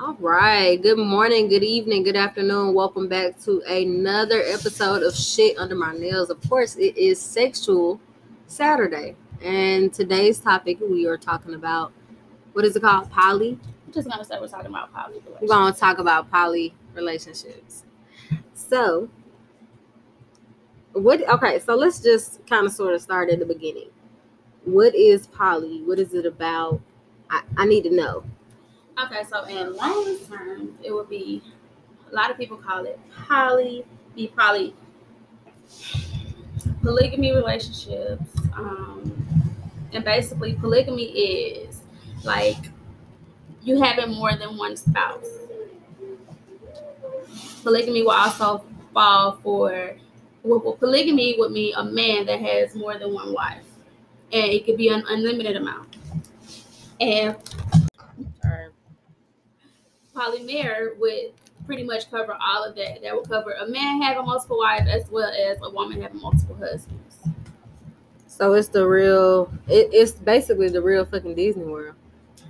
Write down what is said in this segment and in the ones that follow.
All right. Good morning, good evening, good afternoon. Welcome back to another episode of Shit Under My Nails. Of course, it is Sexual Saturday. And today's topic, we are talking about what is it called? Poly? I'm just gonna say we're talking about poly We're going to talk about poly relationships. So, what, okay, so let's just kind of sort of start at the beginning. What is poly? What is it about? I, I need to know. Okay, so in layman's terms, it would be a lot of people call it poly, be poly polygamy relationships. Um, and basically, polygamy is like you having more than one spouse. Polygamy will also fall for well, polygamy would mean a man that has more than one wife, and it could be an unlimited amount. And polyamory would pretty much cover all of that. That would cover a man having multiple wives as well as a woman having multiple husbands. So it's the real. It, it's basically the real fucking Disney World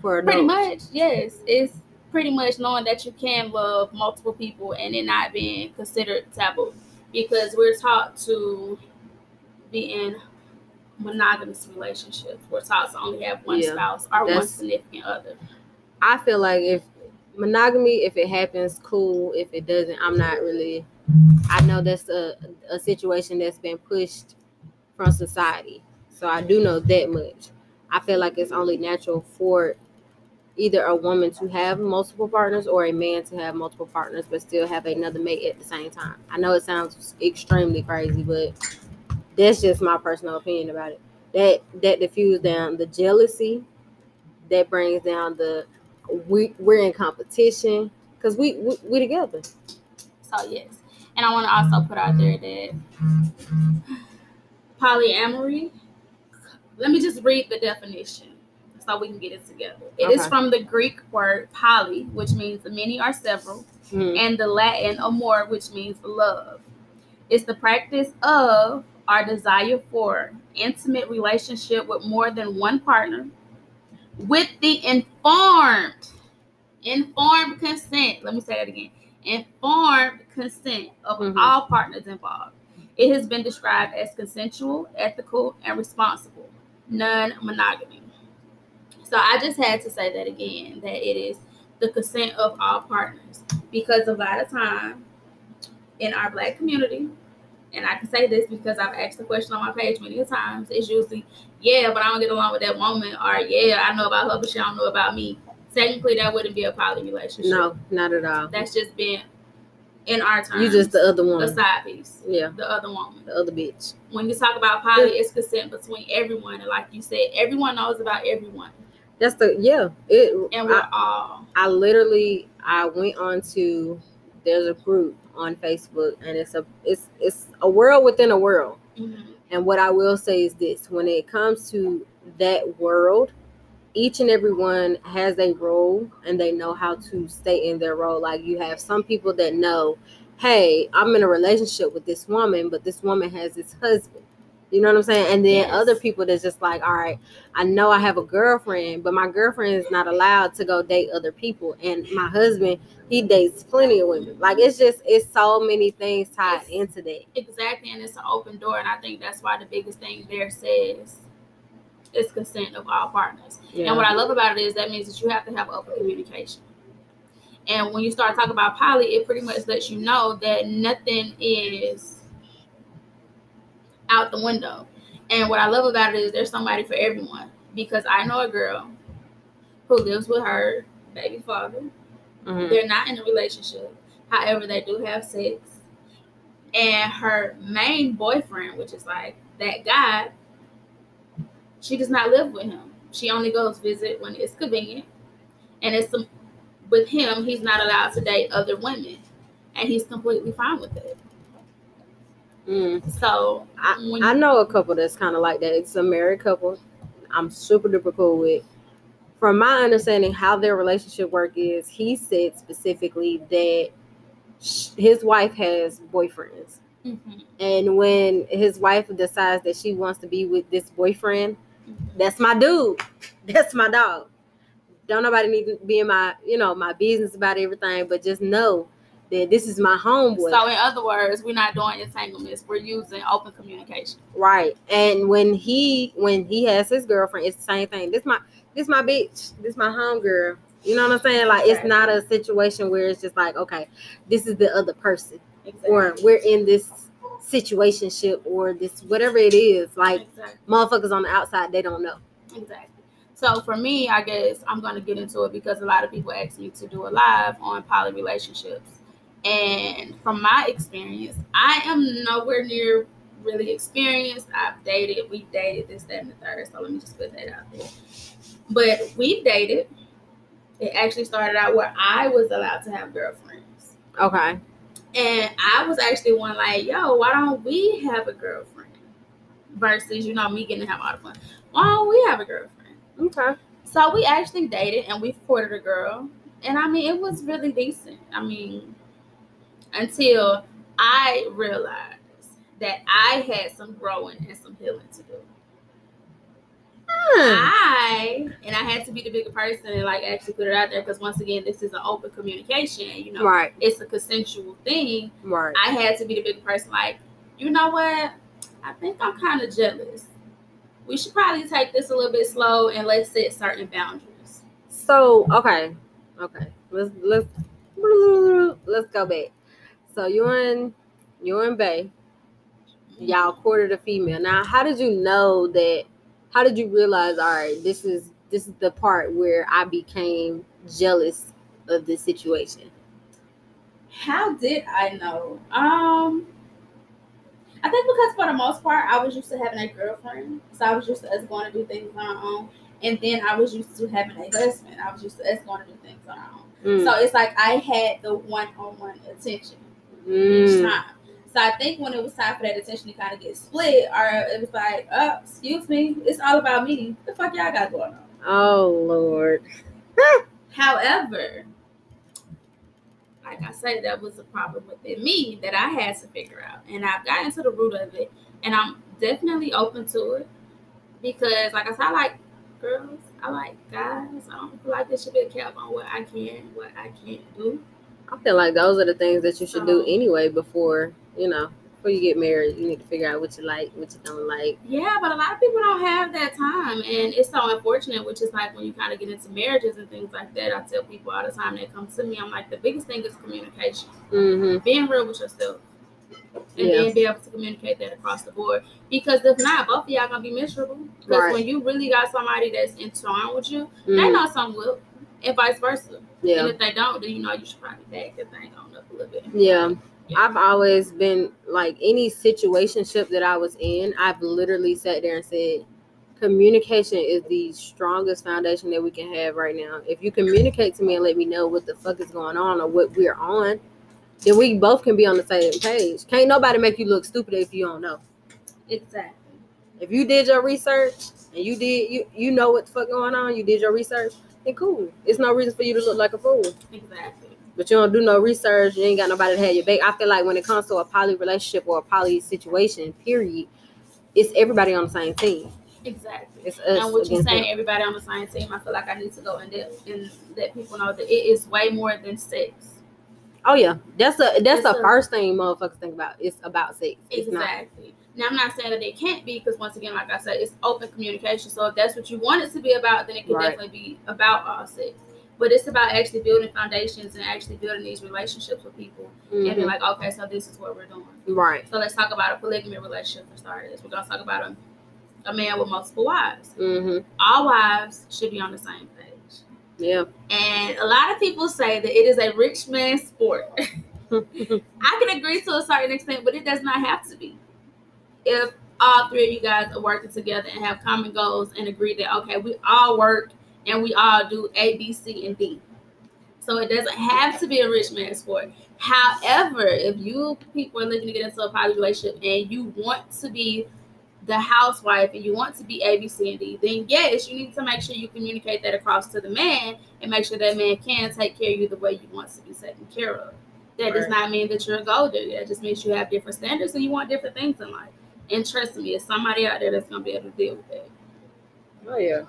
for adults. Pretty much, yes. It's pretty much knowing that you can love multiple people and it not being considered taboo, because we're taught to be in monogamous relationships. We're taught to only have one Yeah, spouse or one significant other. I feel like if monogamy, if it happens, cool. If it doesn't, I'm not really. I know that's a a situation that's been pushed from society, so I do know that much. I feel like it's only natural for either a woman to have multiple partners or a man to have multiple partners, but still have another mate at the same time. I know it sounds extremely crazy, but that's just my personal opinion about it. That that diffuse down the jealousy, that brings down the we we're in competition because we, we we together. So yes, and I want to also put out there that polyamory. Let me just read the definition so we can get it together. It is Okay. from the Greek word poly, which means many or several, Mhm. and the Latin amor, which means love. It's the practice of our desire for intimate relationship with more than one partner with the informed informed consent. Let me say that again. Informed consent of Mhm. all partners involved. It has been described as consensual, ethical, and responsible, non-monogamy. So I just had to say that again that it is the consent of all partners because a lot of time in our black community, and I can say this because I've asked the question on my page many times, it's usually, yeah, but I don't get along with that woman, or yeah, I know about her, but she don't know about me. Technically, that wouldn't be a poly relationship. No, not at all. That's just been in our terms. You just the other one. the side piece, Yeah, the other woman. the other bitch. When you talk about poly, it's consent between everyone, and like you said, everyone knows about everyone, That's the yeah. It and we're I, all I literally I went on to there's a group on Facebook and it's a it's it's a world within a world. mhm. And what I will say is this when it comes to that world, each and every one has a role and they know how to stay in their role. Like you have some people that know, hey, I'm in a relationship with this woman, but this woman has this husband. You know what I'm saying? And then Yes. other people that's just like, all right, I know I have a girlfriend, but my girlfriend is not allowed to go date other people. And my husband, he dates plenty of women. Like it's just it's so many things tied It's- into that. exactly, and it's an open door, and I think that's why the biggest thing there says is consent of all partners. Yeah. And what I love about it is that means that you have to have open communication. And when you start talking about poly, it pretty much lets you know that nothing is out the window. And what I love about it is there's somebody for everyone. Because I know a girl who lives with her baby father. Mhm. They're not in a relationship. However, they do have sex. And her main boyfriend, which is like that guy, she does not live with him. She only goes visit when it's convenient. And it's some, with him, he's not allowed to date other women. And he's completely fine with it. Mm. So I, I know a couple that's kind of like that. It's a married couple. I'm super duper cool with. From my understanding, how their relationship work is, he said specifically that sh- his wife has boyfriends, Mhm, and when his wife decides that she wants to be with this boyfriend, that's my dude. That's my dog. don't nobody need to be in my, you know, my business about everything, but just know that this is my homeboy. So in other words, we're not doing entanglements. We're using open communication. Right. And when he when he has his girlfriend, it's the same thing. This my this my bitch. This my home girl. You know what I'm saying? Like it's not a situation where it's just like, okay, this is the other person. Exactly. Or we're in this situationship or this whatever it is. Like exactly. motherfuckers on the outside, they don't know. Exactly. So for me, I guess I'm gonna get into it because a lot of people ask me to do a live on poly relationships. And from my experience, I am nowhere near really experienced. I've dated, we've dated this, that, and the third. So let me just put that out there. But we've dated. It actually started out where I was allowed to have girlfriends. Okay. And I was actually one like, yo, why don't we have a girlfriend? Versus, you know, me getting to have all the fun. Why don't we have a girlfriend? Okay. So we actually dated and we courted a girl. And I mean, it was really decent. I mean, until I realized that I had some growing and some healing to do. Hmm. I and I had to be the bigger person and like actually put it out there because once again, this is an open communication. You know, Right. it's a consensual thing. Right. I had to be the bigger person. Like, you know what? I think I'm kind of jealous. We should probably take this a little bit slow and let's set certain boundaries. So okay, okay. Let's let's let's go back. So you and you and Bay, y'all courted a female. Now, how did you know that? How did you realize? All right, this is this is the part where I became jealous of this situation. How did I know? Um, I think because for the most part, I was used to having a girlfriend, so I was used to us going to do things on our own, and then I was used to having a husband. I was used to us going to do things on our own. Mm, So it's like I had the one-on-one attention mm, time. So I think when it was time for that attention to kind of get split, or it was like, oh, excuse me, it's all about me. What the fuck y'all got going on? Oh Lord. However, like I said, that was a problem within me that I had to figure out. And I've gotten to the root of it. And I'm definitely open to it. Because like I said, I like girls. I like guys. I don't feel like there should be a cap on what I can, what I can't do. I feel like those are the things that you should do Um, anyway before you know before you get married. You need to figure out what you like, what you don't like. Yeah, but a lot of people don't have that time, and it's so unfortunate. Which is like when you kind of get into marriages and things like that. I tell people all the time that come to me, I'm like, the biggest thing is communication, Mm-hmm. being real with yourself, and Yeah. then be able to communicate that across the board. Because if not, both of y'all gonna be miserable. Because Right. when you really got somebody that's in tune with you, they mm know some will, and vice versa. Yeah. And if they don't, then you know you should probably back that thing on up a little bit. Yeah. Yeah. I've always been like any situationship that I was in, I've literally sat there and said, communication is the strongest foundation that we can have right now. If you communicate to me and let me know what the fuck is going on or what we're on, then we both can be on the same page. Can't nobody make you look stupid if you don't know. Exactly. If you did your research and you did you you know what the fuck going on, you did your research, cool. It's no reason for you to look like a fool. Exactly. But you don't do no research, you ain't got nobody to have your back. I feel like when it comes to a poly relationship or a poly situation, period, it's everybody on the same team. Exactly. It's us. and what you're saying, them. everybody on the same team, I feel like I need to go in depth and let people know that it is way more than sex. Oh yeah, that's a that's It's the first thing motherfuckers think about. It's about sex. It's not. Exactly. Now I'm not saying that they can't be because once again, like I said, it's open communication. So if that's what you want it to be about, then it can Right. definitely be about all sex. But it's about actually building foundations and actually building these relationships with people and be Mhm. like, okay, so this is what we're doing. Right. So let's talk about a polygamy relationship for starters. We're gonna talk about a, a man with multiple wives. hmm All wives should be on the same page. Yeah. And a lot of people say that it is a rich man's sport. I can agree to a certain extent, but it does not have to be. If all three of you guys are working together and have common goals and agree that okay, we all work and we all do A, B, C, and D. So it doesn't have to be a rich man's sport. However, if you people are looking to get into a poly relationship and you want to be the housewife and you want to be A, B, C, and D, then yes, you need to make sure you communicate that across to the man and make sure that man can take care of you the way you want to be taken care of. That does not mean that you're a gold digger. That just means you have different standards and you want different things in life. And trust me, it's somebody out there that's gonna be able to deal with that. Oh yeah.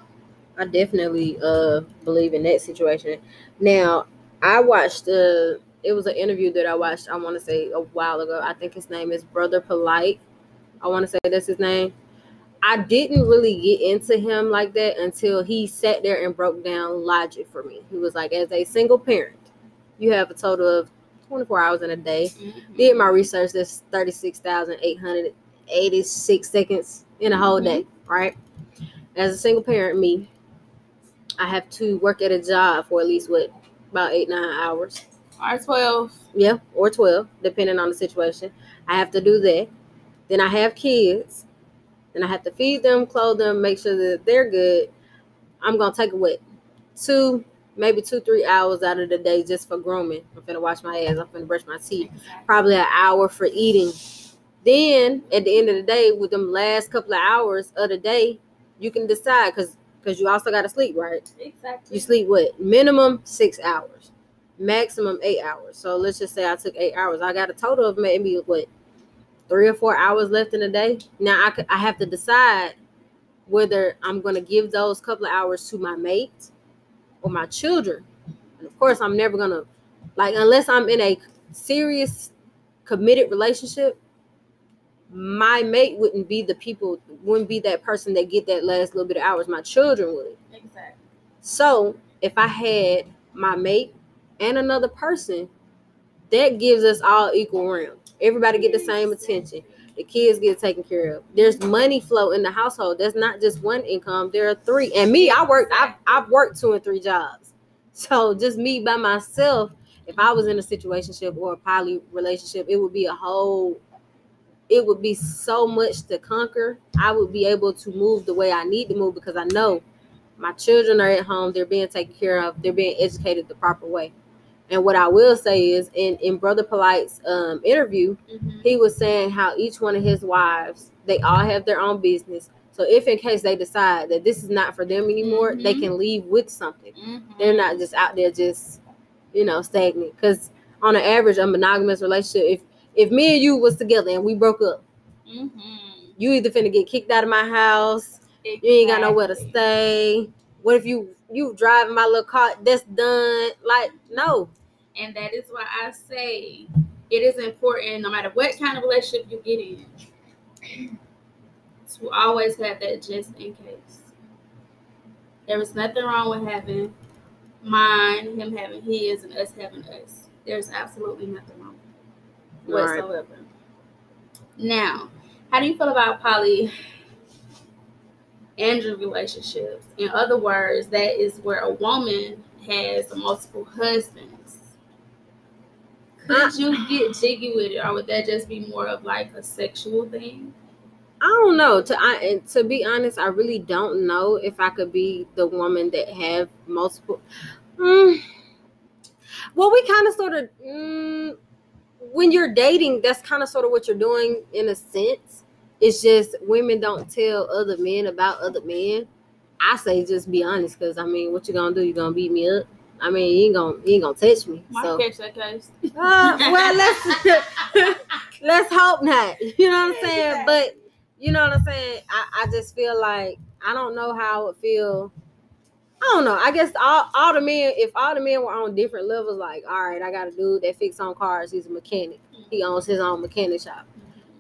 I definitely uh believe in that situation. Now, I watched uh it was an interview that I watched, I want to say a while ago. I think his name is Brother Polight. I want to say that's his name. I didn't really get into him like that until he sat there and broke down logic for me. He was like, as a single parent, you have a total of 24 hours in a day. Mhm. Did my research, that's 36,886 seconds in a whole mm-hmm. day, right? As a single parent, me, I have to work at a job for at least what, about eight, nine hours. Or 12. Yeah, or 12, depending on the situation. I have to do that. Then I have kids. Then I have to feed them, clothe them, make sure that they're good. I'm going to take what? Two, maybe two, three hours out of the day just for grooming. I'm going to wash my ass. I'm going to brush my teeth. Probably an hour for eating. Then at the end of the day, with them last couple of hours of the day, you can decide because because you also got to sleep, right? Exactly. You sleep what? Minimum six hours, maximum eight hours. So let's just say I took eight hours. I got a total of maybe what three or four hours left in the day. Now I could, I have to decide whether I'm going to give those couple of hours to my mate or my children. And of course, I'm never going to like unless I'm in a serious committed relationship. My mate wouldn't be the people, wouldn't be that person that get that last little bit of hours. My children would. Exactly. So if I had my mate and another person, that gives us all equal round. Everybody get the same attention. The kids get taken care of. There's money flow in the household. There's not just one income. There are three. And me, I work. I've, I've worked two and three jobs. So just me by myself. If I was in a situationship or a poly relationship, it would be a whole. It would be so much to conquer. I would be able to move the way I need to move because I know my children are at home they're being taken care of they're being educated the proper way and what i will say is in in brother Polight's um, interview Mhm. he was saying how each one of his wives they all have their own business so if in case they decide that this is not for them anymore they Mhm. can leave with something Mhm. they're not just out there just you know stagnant because on an average a monogamous relationship if if me and you was together and we broke up Mhm. you either finna get kicked out of my house you ain't got nowhere to stay. What if you you driving my little car that's done? Like, no. And that is why I say it is important, no matter what kind of relationship you get in, to always have that just in case. There is nothing wrong with having mine, him having his, and us having us. There's absolutely nothing wrong Right. whatsoever. Now, how do you feel about poly andrew relationships? In other words, that is where a woman has multiple husbands. Could you get jiggy with it, or would that just be more of like a sexual thing? I don't know. To I to be honest, I really don't know if I could be the woman that have multiple. Mm. Well, we kind of sort of mm, when you're dating, that's kind of sort of what you're doing in a sense. It's just women don't tell other men about other men. I say just be honest, because I mean, what you gonna do? You gonna beat me up? I mean, you ain't gonna you ain't gonna touch me. Might So, catch that case. uh, well, let's let's hope not. You know what I'm saying? But you know what I'm saying? I, I just feel like I don't know how I would feel. I don't know. I guess all, all the men, if all the men were on different levels, like, all right, I got a dude that fix on cars. He's a mechanic. He owns his own mechanic shop.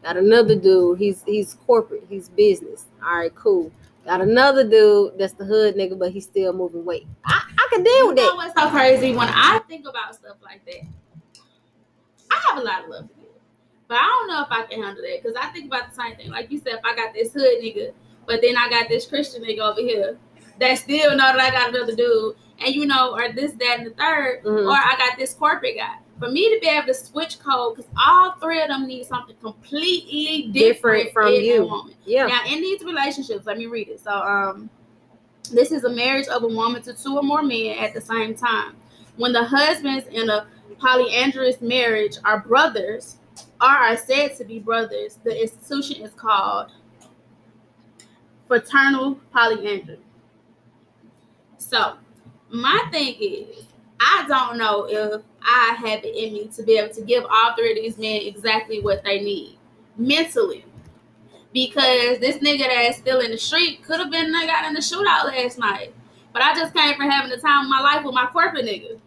Got another dude. He's he's corporate. He's business. All right, cool. Got another dude that's the hood nigga, but he's still moving weight. I, I can deal You with know that. what's so crazy? When I think about stuff like that, I have a lot of love for you. But I don't know if I can handle that because I think about the same thing. Like you said, if I got this hood nigga, but then I got this Christian nigga over here that still know that I got another dude, and you know, or this, that, and the 3rd Mhm. or I got this corporate guy. For me to be able to switch code, because all three of them need something completely different, Different from you. woman. Yeah. Now, in these relationships, let me read it. So, um, this is a marriage of a woman to two or more men at the same time. When the husbands in a polyandrous marriage are brothers, or are said to be brothers, the institution is called fraternal polyandry. So, my thing is, I don't know if I have it in me to be able to give all three of these men exactly what they need mentally. Because this nigga that's still in the street could have been that got in the shootout last night. But I just came from having the time of my life with my corporate nigga.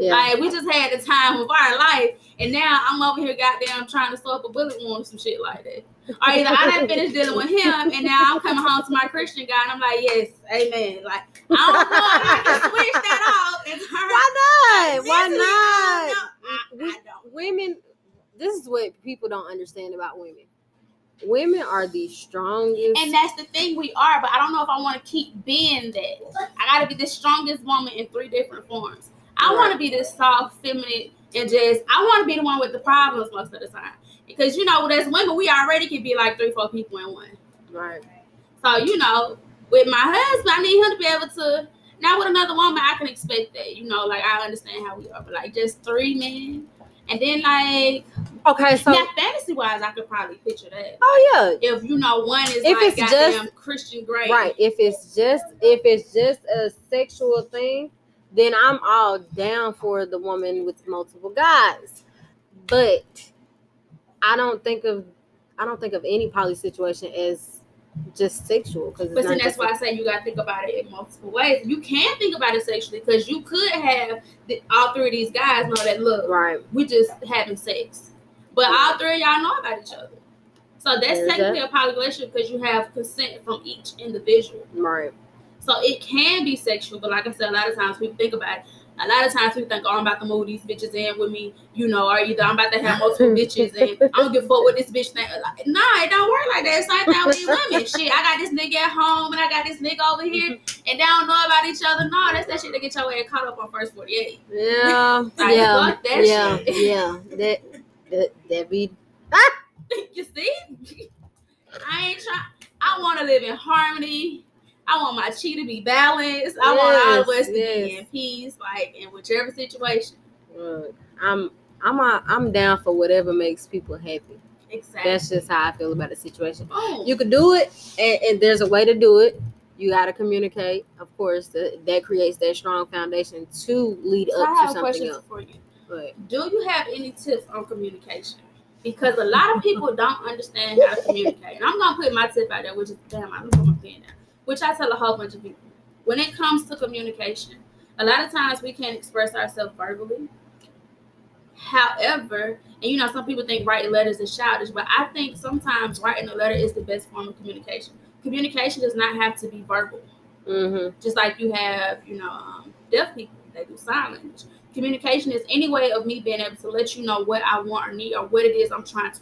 Yeah. Like we just had the time of our life, and now I'm over here, goddamn, trying to sew up a bullet wound, some shit like that. Or either I didn't finish dealing with him, and now I'm coming home to my Christian guy, and I'm like, yes, amen. Like I don't know if I can switch that off and turn. Why not? Why not? Mm, I. I, I. Women, this is what people don't understand about women. Women are the strongest. And that's the thing we are, but I don't know if I want to keep being that. I gotta be the strongest woman in three different forms. I want to be this soft, feminine, and just I want to be the one with the problems most of the time. Because you know, as women, we already can be like three, four people in one. right. So you know, with my husband, I need him to be able to. Now with another woman, I can expect that. You know, like I understand how we are, but like just three men, and then like Okay, so now fantasy wise, I could probably picture that. oh yeah, If you know, one is If like it's goddamn just- Christian Grey, right. If it's just if it's just a sexual thing, then I'm all down for the woman with multiple guys. But I don't think of I don't think of any poly situation as just sexual because But see, that's why I say you gotta think about it in multiple ways. You can think about it sexually because you could have the, all three of these guys know that look, right. we just having sex, but all three of y'all know about each other. So that's There's technically a poly relationship because you have consent from each individual. Right. So it can be sexual, but like I said, a lot of times people think about it. A lot of times people think, oh, I'm about to move these bitches in with me, you know, or either I'm about to have multiple bitches and I don't give a fuck what this bitch think. Like, nah, it don't work like that. Same thing with these women. Shit, I got this nigga at home and I got this nigga over here and they don't know about each other. No, that's that shit to get your ass caught up on first 48. Yeah. Like, yeah. that yeah. shit. Yeah. That that that be ah! you see? I ain't trying. I want to live in harmony. I want my chi to be balanced. I want all of us to be in peace, like in whichever situation. Look, I'm I'm a, I'm down for whatever makes people happy. Exactly. That's just how I feel about the situation. Boom. You can do it, and, and there's a way to do it. You got to communicate, of course. That that creates that strong foundation to lead So I up to have a something else. for you. But Do you have any tips on communication? Because a lot of people don't understand how to communicate. And I'm gonna put my tip out there, which is damn, I'm put my pen down. Which I tell a whole bunch of people. When it comes to communication, a lot of times we can't express ourselves verbally. However, and you know, some people think writing letters is childish, but I think sometimes writing a letter is the best form of communication. Communication does not have to be verbal mm-hmm. just like you have, you know, um, deaf people they do sign language. Communication is any way of me being able to let you know what I want or need or what it is I'm trying to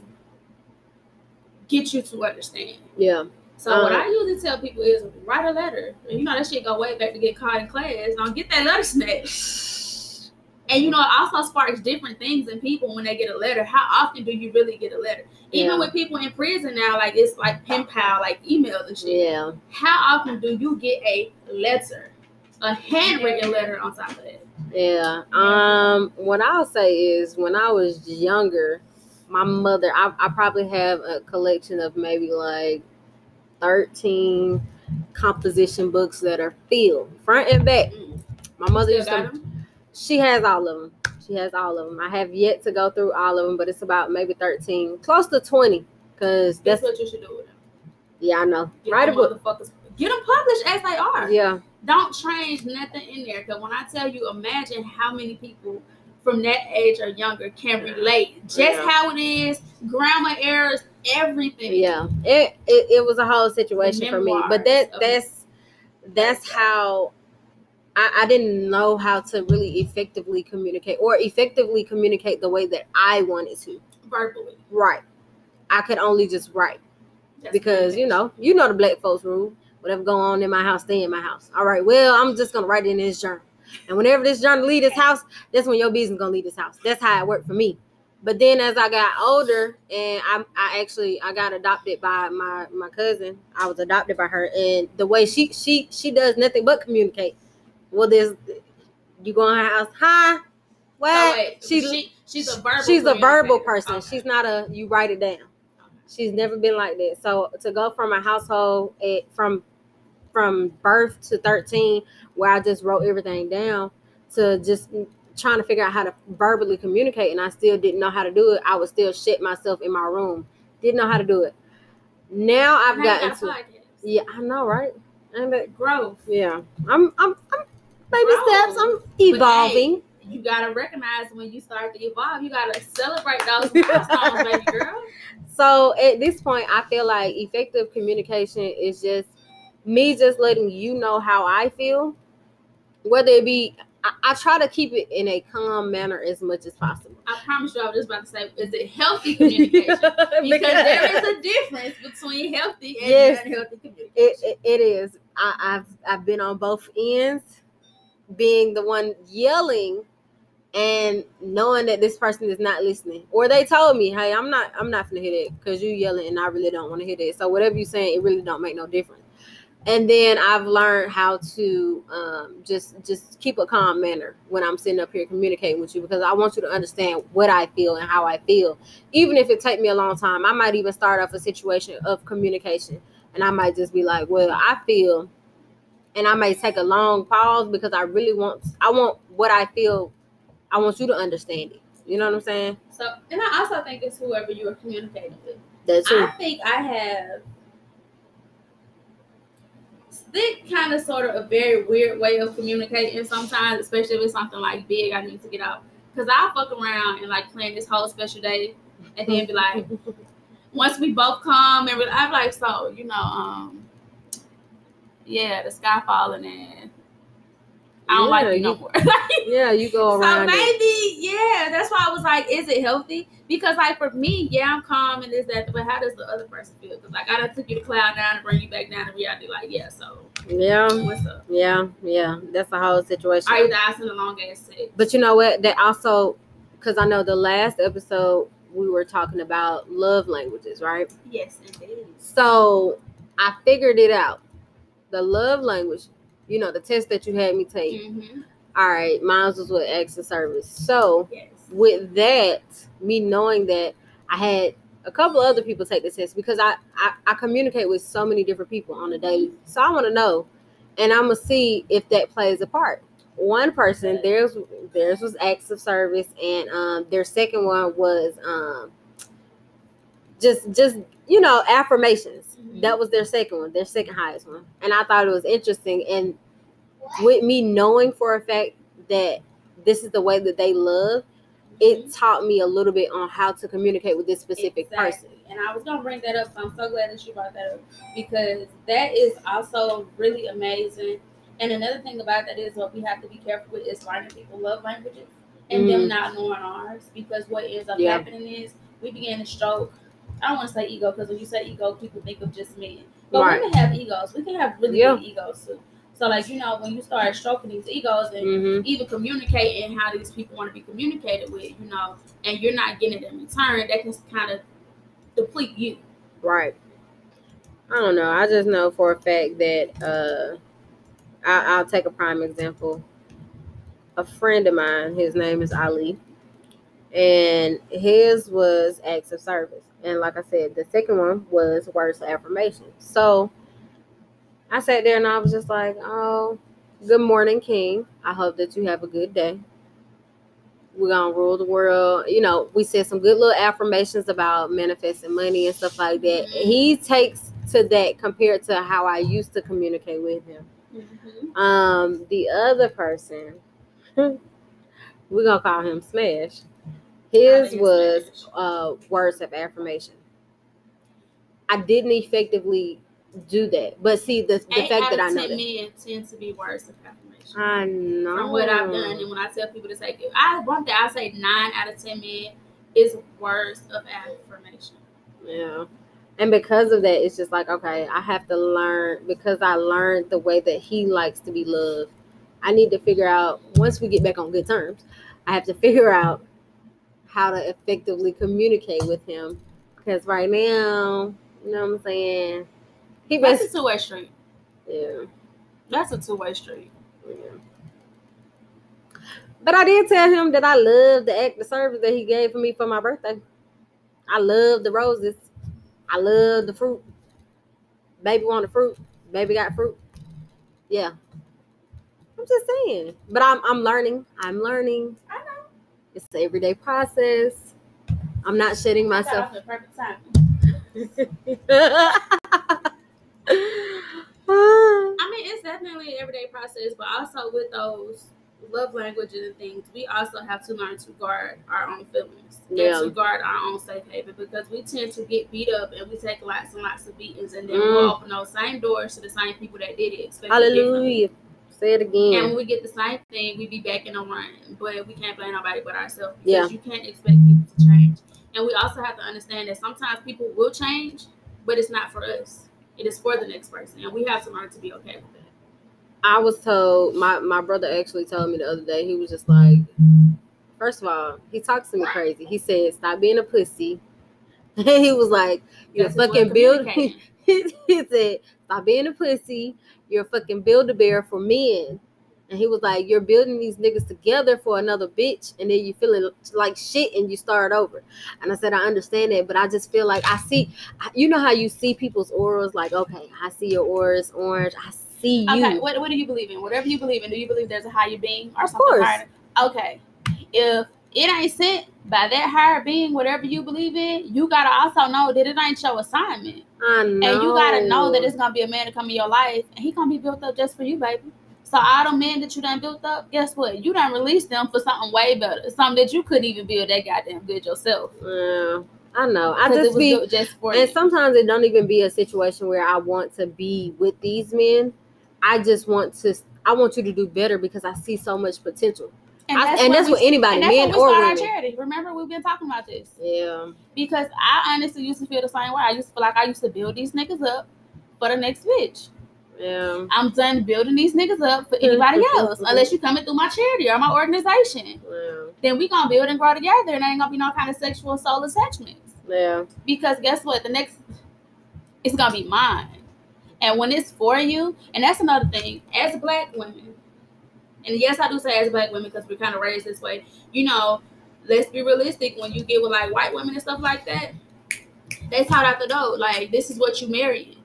get you to understand. yeah, So what Um, I usually tell people is write a letter. And you know that shit go way back to get caught in class. Don't get that letter snatched. And you know, it also sparks different things in people when they get a letter. How often do you really get a letter? Even Yeah. with people in prison now, like it's like pen pal, like emails and shit yeah. how often do you get a letter, a handwritten letter on top of that? Yeah. Um, what I'll say is when I was younger, my mother, I, I probably have a collection of maybe like 13 composition books that are filled front and back. Mm. My mother used to, she has all of them. She has all of them. I have yet to go through all of them, but it's about maybe 13, close to 20. Cause That's that's, what you should do with them. yeah, I know. Get Write a book. Get them published as they are. Yeah. Don't change nothing in there. Because when I tell you, imagine how many people from that age or younger can relate. Just Yeah. how it is, grammar errors, everything. yeah. It, it it was a whole situation for me. But that that's that's how I, I didn't know how to really effectively communicate or effectively communicate the way that i wanted to. Verbally. right. I could only just write. That's because you know you know the black folks rule. Whatever go on in my house stay in my house. All right well i'm just gonna write it in this journal. And whenever this journal leave this house that's when your business is gonna leave this house. That's how it worked for me but then as i got older and i, I actually i got adopted by my my cousin i was adopted by her and the way she she she does nothing but communicate well there's you go in her house hi what oh, wait, she, she, she's a verbal. she's a verbal person Okay. she's not a you write it down She's never been like that. So to go from a household at, from from birth to 13, where I just wrote everything down, to just trying to figure out how to verbally communicate, and I still didn't know how to do it. I would still shit myself in my room. Didn't know how to do it. Now I've Now gotten got to podcast. yeah, I know, right? And that, Growth. yeah, I'm, I'm, I'm baby Growth. steps. I'm But, hey, evolving. You gotta recognize when you start to evolve. You gotta celebrate those milestones, baby girl. So at this point, I feel like effective communication is just me just letting you know how I feel, whether it be. I, I try to keep it in a calm manner as much as possible. I promise you, I was just about to say, is it healthy communication? Because there is a difference between healthy and Yes. unhealthy communication. It, it, it is. I, I've I've been on both ends, being the one yelling and knowing that this person is not listening. Or they told me, "Hey, I'm not I'm not gonna hit it because you yelling and I really don't want to hit it So whatever you're saying, it really don't make no difference. And then I've learned how to um, just just keep a calm manner when I'm sitting up here communicating with you because I want you to understand what I feel and how I feel. Even if it take me a long time, I might even start off a situation of communication and I might just be like, "Well, I feel," and I may take a long pause because I really want I want what I feel. I want you to understand it. You know what I'm saying? So, and I also think it's whoever you are communicating with. That's right. I think I have this kind of sort of a very weird way of communicating sometimes, especially if it's something like big I need to get out. Because I'll fuck around and like plan this whole special day and then be like, once we both come and I'm like, so, you know, um, yeah, the sky falling and I don't like Yeah, you no more. yeah, you go So around. it. maybe, yeah, that's why I was like, is it healthy? Because like for me, yeah, I'm calm and this, that, but how does the other person feel? Because like I done took you to cloud down and bring you back down to reality. Like, yeah, so Yeah, what's up? yeah, yeah. That's the whole situation. Are you asking a long ass sex? But you know what? That also, because I know the last episode we were talking about love languages, right? yes, indeed. So I figured it out. The love language, you know, the test that you had me take. Mm-hmm. All right, mine was with acts of service. So Yes. with that, me knowing that I had a couple other people take the test because I, I I communicate with so many different people on a daily. So I want to know, and I'm gonna see if that plays a part. One person, theirs theirs was acts of service, and um, their second one was um, just just you know affirmations. Mhm. That was their second one, their second highest one, and I thought it was interesting. And with me knowing for a fact that this is the way that they love, it taught me a little bit on how to communicate with this specific person. And I was gonna bring that up, so I'm so glad that you brought that up because that is also really amazing. And another thing about that is what we have to be careful with is learning people love languages and them Mm. not knowing ours. Because what ends up Yeah. happening is we begin to stroke. I don't want to say ego because when you say ego, people think of just men. But Right. women have egos. We can have really Yeah. big egos too. So like you know when you start stroking these egos and hmm even communicating how these people want to be communicated with, you know, and you're not getting it in return, that can kind of deplete you. Right. I don't know. I just know for a fact that uh, I, I'll take a prime example. A friend of mine, his name is Ali, and his was acts of service. And like I said, the second one was words of affirmation. So I sat there and I was just like, oh, good morning, King. I hope that you have a good day. We're gonna rule the world. You know, we said some good little affirmations about manifesting money and stuff like that. Mhm. He takes to that compared to how I used to communicate with him. Um, the other person, we're gonna call him Smash. His was uh words of affirmation. I didn't effectively do that, but see the, the fact that I know ten that. men tend to be words of affirmation. I know From what I've done, and when I tell people to say, I one thing I say nine out of ten men is words of affirmation. Yeah. And because of that, it's just like, okay, I have to learn because I learned the way that he likes to be loved. I need to figure out once we get back on good terms, I have to figure out how to effectively communicate with him. Because right now, you know what I'm saying? He That's a two way street. yeah, That's a two way street. yeah. But I did tell him that I love the act of service that he gave for me for my birthday. I love the roses. I love the fruit. Baby wanted fruit. Baby got fruit. Yeah. I'm just saying. But I'm I'm learning. I'm learning. I. It's an everyday process. I'm not shutting I got myself. perfect time. Ah, I'm definitely an everyday process, but also with those love languages and things, we also have to learn to guard our own feelings Yeah. and to guard our own safe haven because we tend to get beat up and we take lots and lots of beatings and then Mm. we'll open those same doors to the same people that did it. Hallelujah. Say it again. And when we get the same thing, we be back in the run. But we can't blame nobody but ourselves because Yeah. you can't expect people to change. And we also have to understand that sometimes people will change, but it's not for us. It is for the next person. And we have to learn to be okay with that. I was told my my brother actually told me the other day. He was just like, first of all, he talks to me crazy. He said, "Stop being a pussy." And he was like, "You're That's fucking of build." communicating. he said, "Stop being a pussy. You're a fucking build a bear for men." And he was like, "You're building these niggas together for another bitch, and then you feeling like shit, and you start over." And I said, "I understand that, but I just feel like I see, you know how you see people's auras. Like, okay, I see your auras orange. I see you. Okay, what, what do you believe in? Whatever you believe in, do you believe there's a higher being or Of something course. higher? Okay. If it ain't sent by that higher being, whatever you believe in, you gotta also know that it ain't your assignment. I know. And you gotta know that it's gonna be a man to come in your life and he gonna be built up just for you, baby. So all the men that you done built up, guess what? You done released them for something way better. Something that you couldn't even build that goddamn good yourself. Yeah, I know. I just be, just for and you. sometimes it don't even be a situation where I want to be with these men. I just want to. I want you to do better because I see so much potential, I- and that's we- with anybody, and that's men or start our charity. Remember, we've been talking about this. Yeah, Because I honestly used to feel the same way. I used to feel like I used to build these niggas up for the next bitch. yeah, I'm done building these niggas up for anybody else, unless you coming through my charity or my organization. yeah, Then we gonna build and grow together, and there ain't gonna be no kind of sexual soul attachments. yeah. Because guess what? The next, it's gonna be mine. And when it's for you, and that's another thing, as black women, and yes, I do say as black women because we're kind of raised this way. You know, let's be realistic. When you get with like white women and stuff like that, they taught out the door. Like this is what you marrying.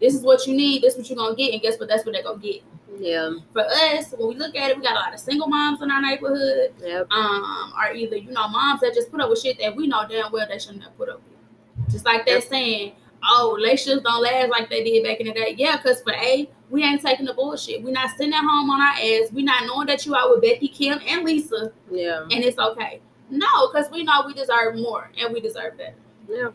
This is what you need. This is what you're gonna get. And guess what? That's what they're gonna get. Yeah, For us, when we look at it, we got a lot of single moms in our neighborhood. yep, Um, or either you know moms that just put up with shit that we know damn well they shouldn't have put up with. Just like that saying, "Oh, relationships don't last like they did back in the day." Yeah, because for a, we ain't taking the bullshit. We're not sitting at home on our ass. We're not knowing that you out with Becky, Kim, and Lisa, yeah, and it's okay. No, because we know we deserve more and we deserve better. yeah.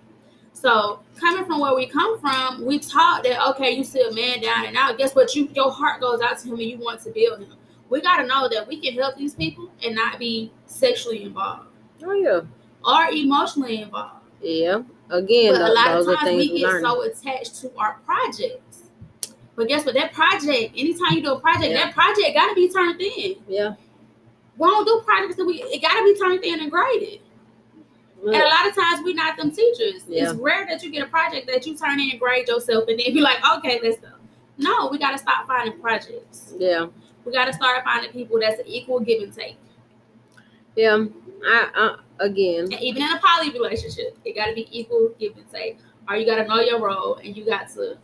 So coming from where we come from, we taught that okay, you see a man down and out. Guess what? You your heart goes out to him and you want to build him. We gotta know that we can help these people and not be sexually involved Oh yeah, or emotionally involved. yeah. Again, but a lot of times we get learn. so attached to our projects. But guess what? That project, anytime you do a project, Yeah. that project gotta be turned in. yeah, We don't do projects that we it gotta be turned in and graded. And a lot of times we're not them teachers. Yeah. It's rare that you get a project that you turn in and grade yourself and then be like, okay, let's go. No, we gotta stop finding projects. yeah, We gotta start finding people that's an equal give and take. Yeah. I, I again, And even in a poly relationship, it gotta be equal give and take. Or you gotta know your role and you got to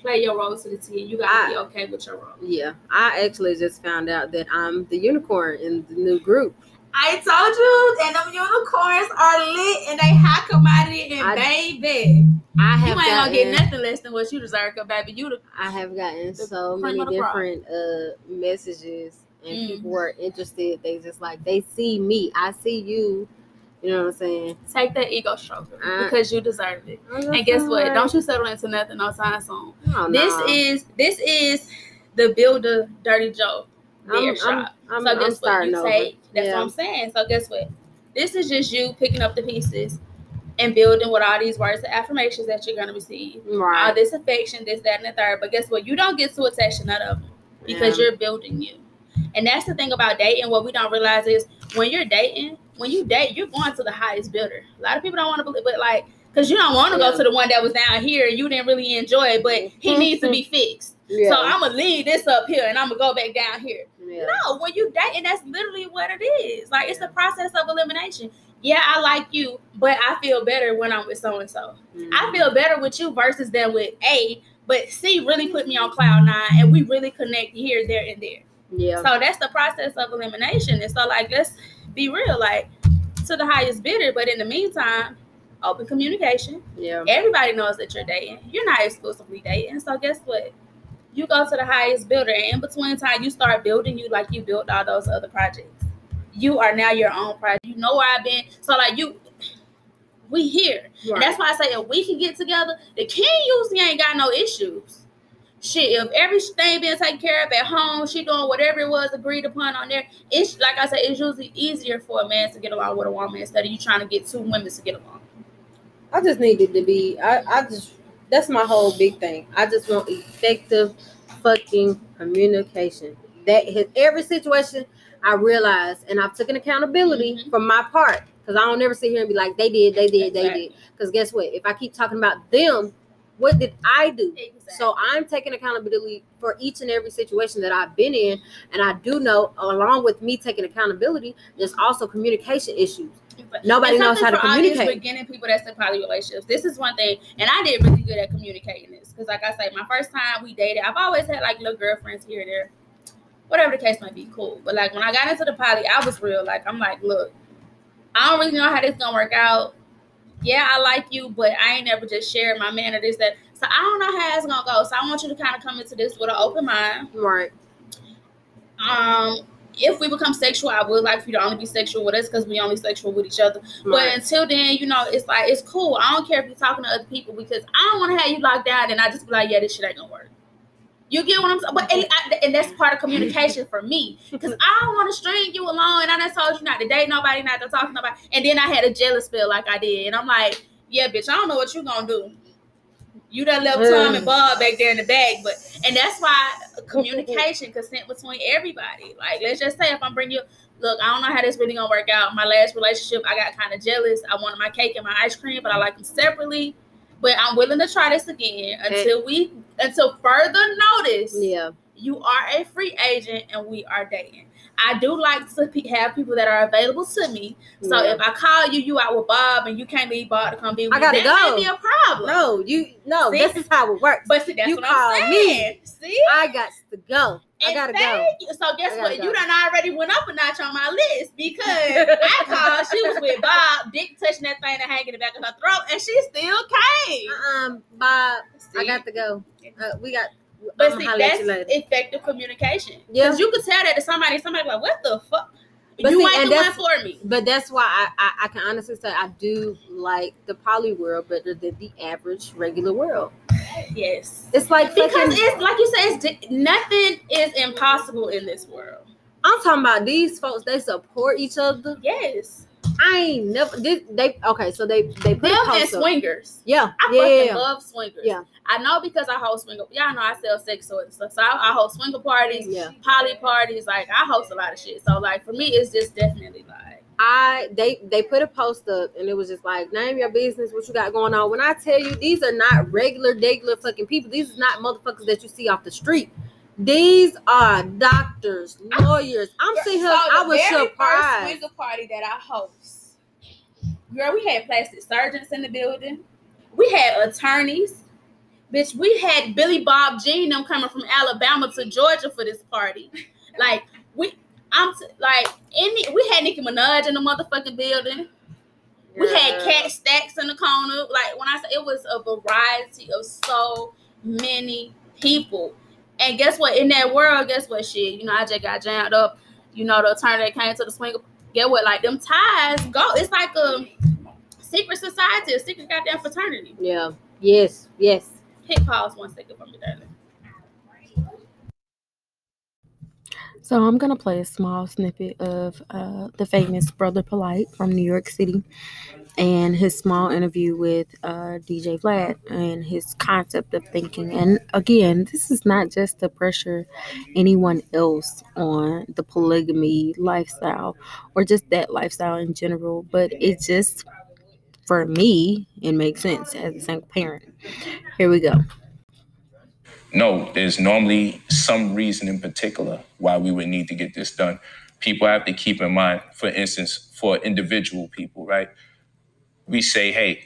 play your role to the T and you gotta be okay with your role. yeah. I actually just found out that I'm the unicorn in the new group. I told you that them unicorns are lit and they high commodity and I- baby. I You have ain't gonna get nothing less than what you deserve, cause baby, you the I have gotten The so many the different uh messages and Mm. people were interested. They just like they see me. I see you. You know what I'm saying? take that ego stroker I- because you deserve it. And guess what? Don't you settle into nothing no time soon. Oh, This no. is this is the builder Durrty Joe beer I'm, I'm, shop. I'm, so I'm guess what? You over. take that's yeah. what I'm saying. So guess what? This is just you picking up the pieces and building with all these words of affirmations that you're gonna receive. All right. this affection, this, that, and the third. But guess what? You don't get to attach to none of them because Yeah. you're building you. And that's the thing about dating. What we don't realize is when you're dating, when you date, you're going to the highest builder. A lot of people don't want to believe, but like, because you don't want to Yeah. go to the one that was down here and you didn't really enjoy it, but he needs to be fixed. yeah. So I'm gonna leave this up here and I'm gonna go back down here. yeah. No, when you date, and that's literally what it is. Like it's the process of elimination. Yeah, I like you, but I feel better when I'm with so and so. I Mhm. feel better with you versus than with A, but C really put me on cloud nine and we really connect here, there, and there. Yeah. So that's the process of elimination. And so like let's be real, like to the highest bidder, but in the meantime, open communication. Yeah. Everybody knows that you're dating. You're not exclusively dating. So guess what? you go to the highest builder, and in between time, you start building you like you built all those other projects. You are now your own project. You know where I've been. So like you, we here. Right. That's why I say if we can get together, the king usually ain't got no issues. Shit, if everything being taken care of at home, she doing whatever it was agreed upon on there. It's like I said, it's usually easier for a man to get along with a woman instead of you trying to get two women to get along. I just needed to be. I, I just that's my whole big thing. I just want effective fucking communication. That his every situation I realize, and I've taken accountability mm-hmm. for my part because I don't never sit here and be like they did, they did, they did. Because guess what? If I keep talking about them, what did I do? Exactly. So I'm taking accountability for each and every situation that I've been in, and I do know, along with me taking accountability, there's also communication issues. Nobody knows how to communicate. beginning people that's in poly relationships. This is one thing, and I did really good at communicating this because, like I say, my first time we dated, I've always had like little girlfriends here and there, whatever the case might be, cool. But like when I got into the poly, I was real. Like I'm like, look, I don't really know how this gonna work out. Yeah, I like you, but I ain't never just shared my man or this that. So I don't know how it's gonna go. So I want you to kind of come into this with an open mind. Right. Um, if we become sexual, I would like for you to only be sexual with us because we only sexual with each other. Right. But until then, you know, it's like it's cool. I don't care if you're talking to other people because I don't want to have you locked down and I just be like, yeah, this shit ain't gonna work. You get what I'm saying? But and, I, and that's part of communication for me because I don't want to string you along. And I just told you not to date nobody, not to talk to nobody. And then I had a jealous spell like I did, and I'm like, yeah, bitch, I don't know what you're gonna do. You done left Tom and Bob back there in the bag, but and that's why communication, consent between everybody. Like, let's just say if I'm bringing you, look, I don't know how this really gonna work out. My last relationship, I got kind of jealous. I wanted my cake and my ice cream, but I like them separately. But I'm willing to try this again until we until further notice. Yeah, you are a free agent and we are dating. I do like to have people that are available to me. So yeah. if I call you, you out with Bob, and you can't leave Bob to come be with I gotta me, that go. may be a problem. No, you no. See? This is how it works. But see, that's you what call I'm saying. Me. See, I got to go. I gotta go. You. So guess what? Go. You done already went up a notch on my list because I called. She was with Bob, dick touching that thing and hanging in the back of her throat, and she still came. Um, Bob, see? I got to go. Uh, we got but see, that's effective communication. Yeah, because you could tell that to somebody. Somebody like, what the fuck? But you see, ain't the one for me. But that's why I, I, I can honestly say I do like the poly world better than the average regular world. Yes, it's like because fucking, it's like you said, it's nothing is impossible in this world. I'm talking about these folks. They support each other. Yes. I ain't never did they okay, so they they put them and swingers. Yeah. I yeah, fucking yeah. love swingers. Yeah. I know because I host swinger. Y'all know I sell sex toys and stuff. So I, I host swinger parties, yeah. poly parties. Like I host a lot of shit. So like for me, it's just definitely like I they they put a post up and it was just like name your business, what you got going on. When I tell you these are not regular, regular fucking people. These is not motherfuckers that you see off the street. These are doctors, lawyers. I'm seeing her. So I was surprised. First swinger party that I host, girl, we had plastic surgeons in the building. We had attorneys. Bitch, we had Billy Bob Jean them coming from Alabama to Georgia for this party. Like we, I'm t- like any. We had Nicki Minaj in the motherfucking building. We had Kat Stacks in the corner. Like when I say it was a variety of so many people. And guess what? In that world, guess what? Shit, you know, I just got jammed up. You know, the attorney that came to the swing. Get what? Like them ties go. It's like a secret society, a secret goddamn fraternity. Yeah. Yes. Yes. Hit pause one second for me, darling. So I'm gonna play a small snippet of uh, the famous Brother Polight from New York City and his small interview with uh, DJ Vlad and his concept of thinking. And again, this is not just to pressure anyone else on the polygamy lifestyle or just that lifestyle in general, but it just, for me, it makes sense as a single parent. Here we go. No, there's normally some reason in particular why we would need to get this done. People have to keep in mind, for instance, for individual people, right? We say, hey,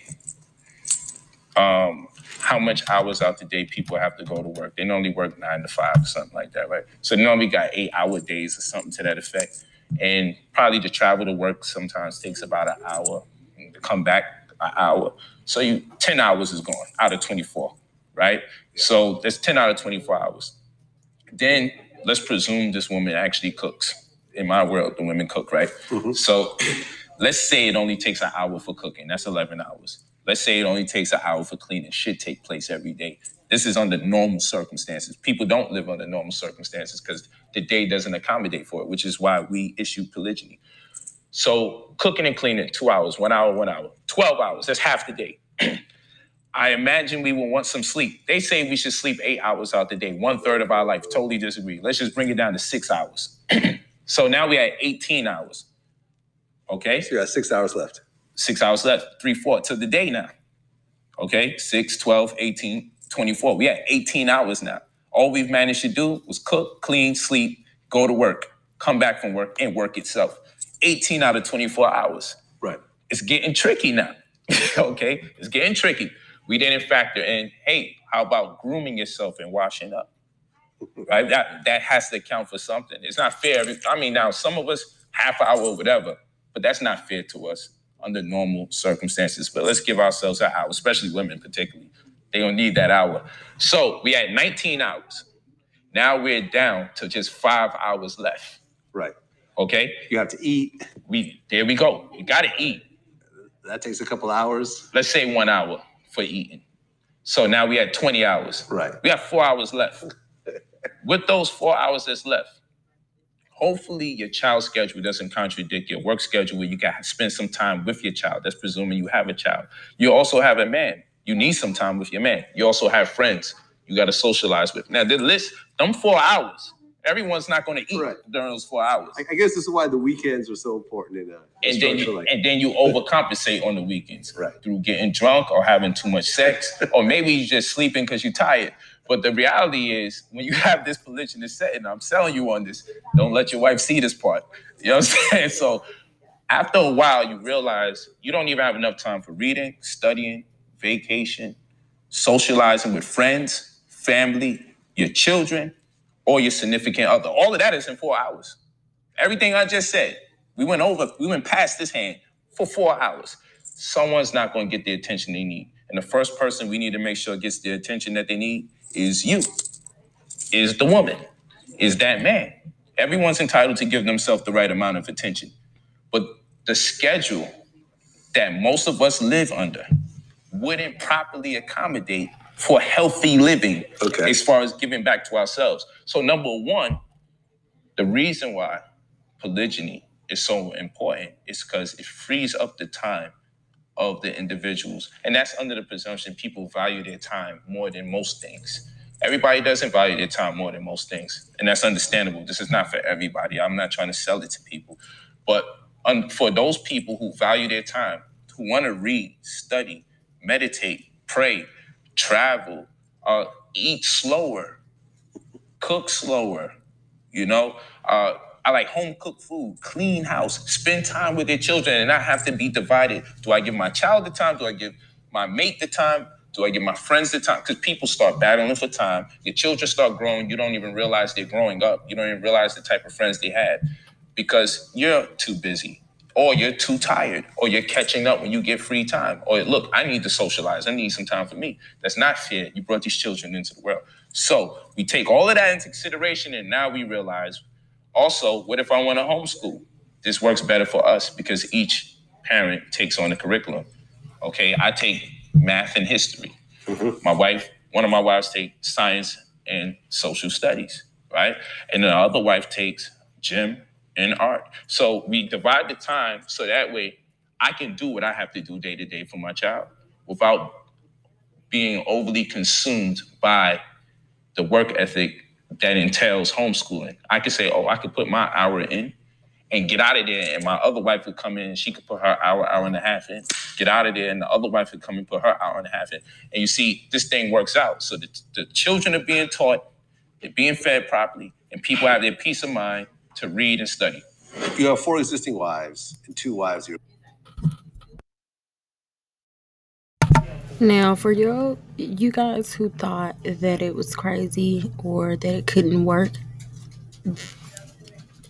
um, how much hours out the day people have to go to work. They normally work nine to five or something like that, right? So they normally got eight hour days or something to that effect. And probably to travel to work sometimes takes about an hour and to come back an hour. So you 10 hours is gone out of 24, right? So that's 10 out of 24 hours. Then let's presume this woman actually cooks. In my world, the women cook, right? Mhm. So let's say it only takes an hour for cooking. That's 11 hours. Let's say it only takes an hour for cleaning. Should take place every day. This is under normal circumstances. People don't live under normal circumstances because the day doesn't accommodate for it, which is why we issue polygyny. So cooking and cleaning, two hours, one hour, one hour, 12 hours. That's half the day. I imagine we will want some sleep. They say we should sleep eight hours out the day, one third of our life. Totally disagree. Let's just bring it down to six hours. so now we at 18 hours. Okay? So you got six hours left. Six hours left, three four of the day now. Okay? 6, 12, 18, 24. We had 18 hours now. All we've managed to do was cook, clean, sleep, go to work, come back from work, and work itself. 18 out of 24 hours. Right. It's getting tricky now. okay? It's getting tricky. We didn't factor in, hey, how about grooming yourself and washing up? Right? That that has to count for something. It's not fair. I mean, now some of us half hour whatever, but that's not fair to us under normal circumstances. But let's give ourselves an hour, especially women particularly. They don't need that hour. So we had 19 hours. Now we're down to just five hours left. Right. Okay? You have to eat. We there we go. You gotta eat. That takes a couple hours. Let's say one hour for eating. So now we had 20 hours. Right. We have four hours left. With those four hours that's left, hopefully your child's schedule doesn't contradict your work schedule where you can spend some time with your child. That's presuming you have a child. You also have a man. You need some time with your man. You also have friends you got to socialize with. Now, the list, them four hours, everyone's not going to eat Right. during those four hours. I, I guess this is why the weekends are so important in uh, a and then you, like and then you overcompensate on the weekends Right. through getting drunk or having too much sex, or maybe you're just sleeping because you're tired. But the reality is, when you have this polygynous setting, I'm selling you on this. Don't let your wife see this part. You know what I'm saying? So after a while, you realize you don't even have enough time for reading, studying, vacation, socializing with friends, family, your children, or your significant other. All of that is in four hours. Everything I just said, we went over, we went past this hand for four hours. Someone's not going to get the attention they need. And the first person we need to make sure gets the attention that they need is you, is the woman, is that man. Everyone's entitled to give themselves the right amount of attention. But the schedule that most of us live under wouldn't properly accommodate for healthy living Okay. as far as giving back to ourselves. So, number one, the reason why polygyny is so important is because it frees up the time of the individuals. And that's under the presumption people value their time more than most things. Everybody doesn't value their time more than most things. And that's understandable. This is not for everybody. I'm not trying to sell it to people. But un- for those people who value their time, who want to read, study, meditate, pray, travel, uh, eat slower, cook slower, you know, uh, I like home cooked food, clean house, spend time with their children and not have to be divided. Do I give my child the time? Do I give my mate the time? Do I give my friends the time? Because people start battling for time. Your children start growing. You don't even realize they're growing up. You don't even realize the type of friends they had because you're too busy or you're too tired or you're catching up when you get free time. Or look, I need to socialize. I need some time for me. That's not fair. You brought these children into the world. So we take all of that into consideration and now we realize also, what if I want to homeschool? This works better for us because each parent takes on the curriculum. Okay, I take math and history. Mhm. My wife, one of my wives takes science and social studies, right? And the other wife takes gym and art. So we divide the time so that way I can do what I have to do day to day for my child without being overly consumed by the work ethic that entails homeschooling. I could say, oh, I could put my hour in and get out of there, and my other wife would come in and she could put her hour, hour and a half in, get out of there, and the other wife would come and put her hour and a half in. And you see, this thing works out. So the, the children are being taught, they're being fed properly, and people have their peace of mind to read and study. You have four existing wives and two wives. You're Now, for you, you guys who thought that it was crazy or that it couldn't work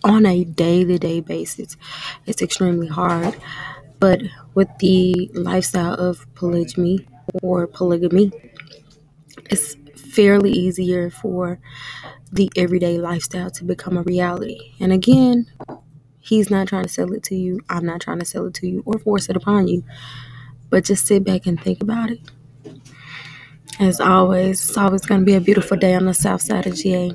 on a day to day basis, it's extremely hard. But with the lifestyle of polygamy or polygamy, it's fairly easier for the everyday lifestyle to become a reality. And again, he's not trying to sell it to you. I'm not trying to sell it to you or force it upon you. But just sit back and think about it. As always, it's always going to be a beautiful day on the south side of GA.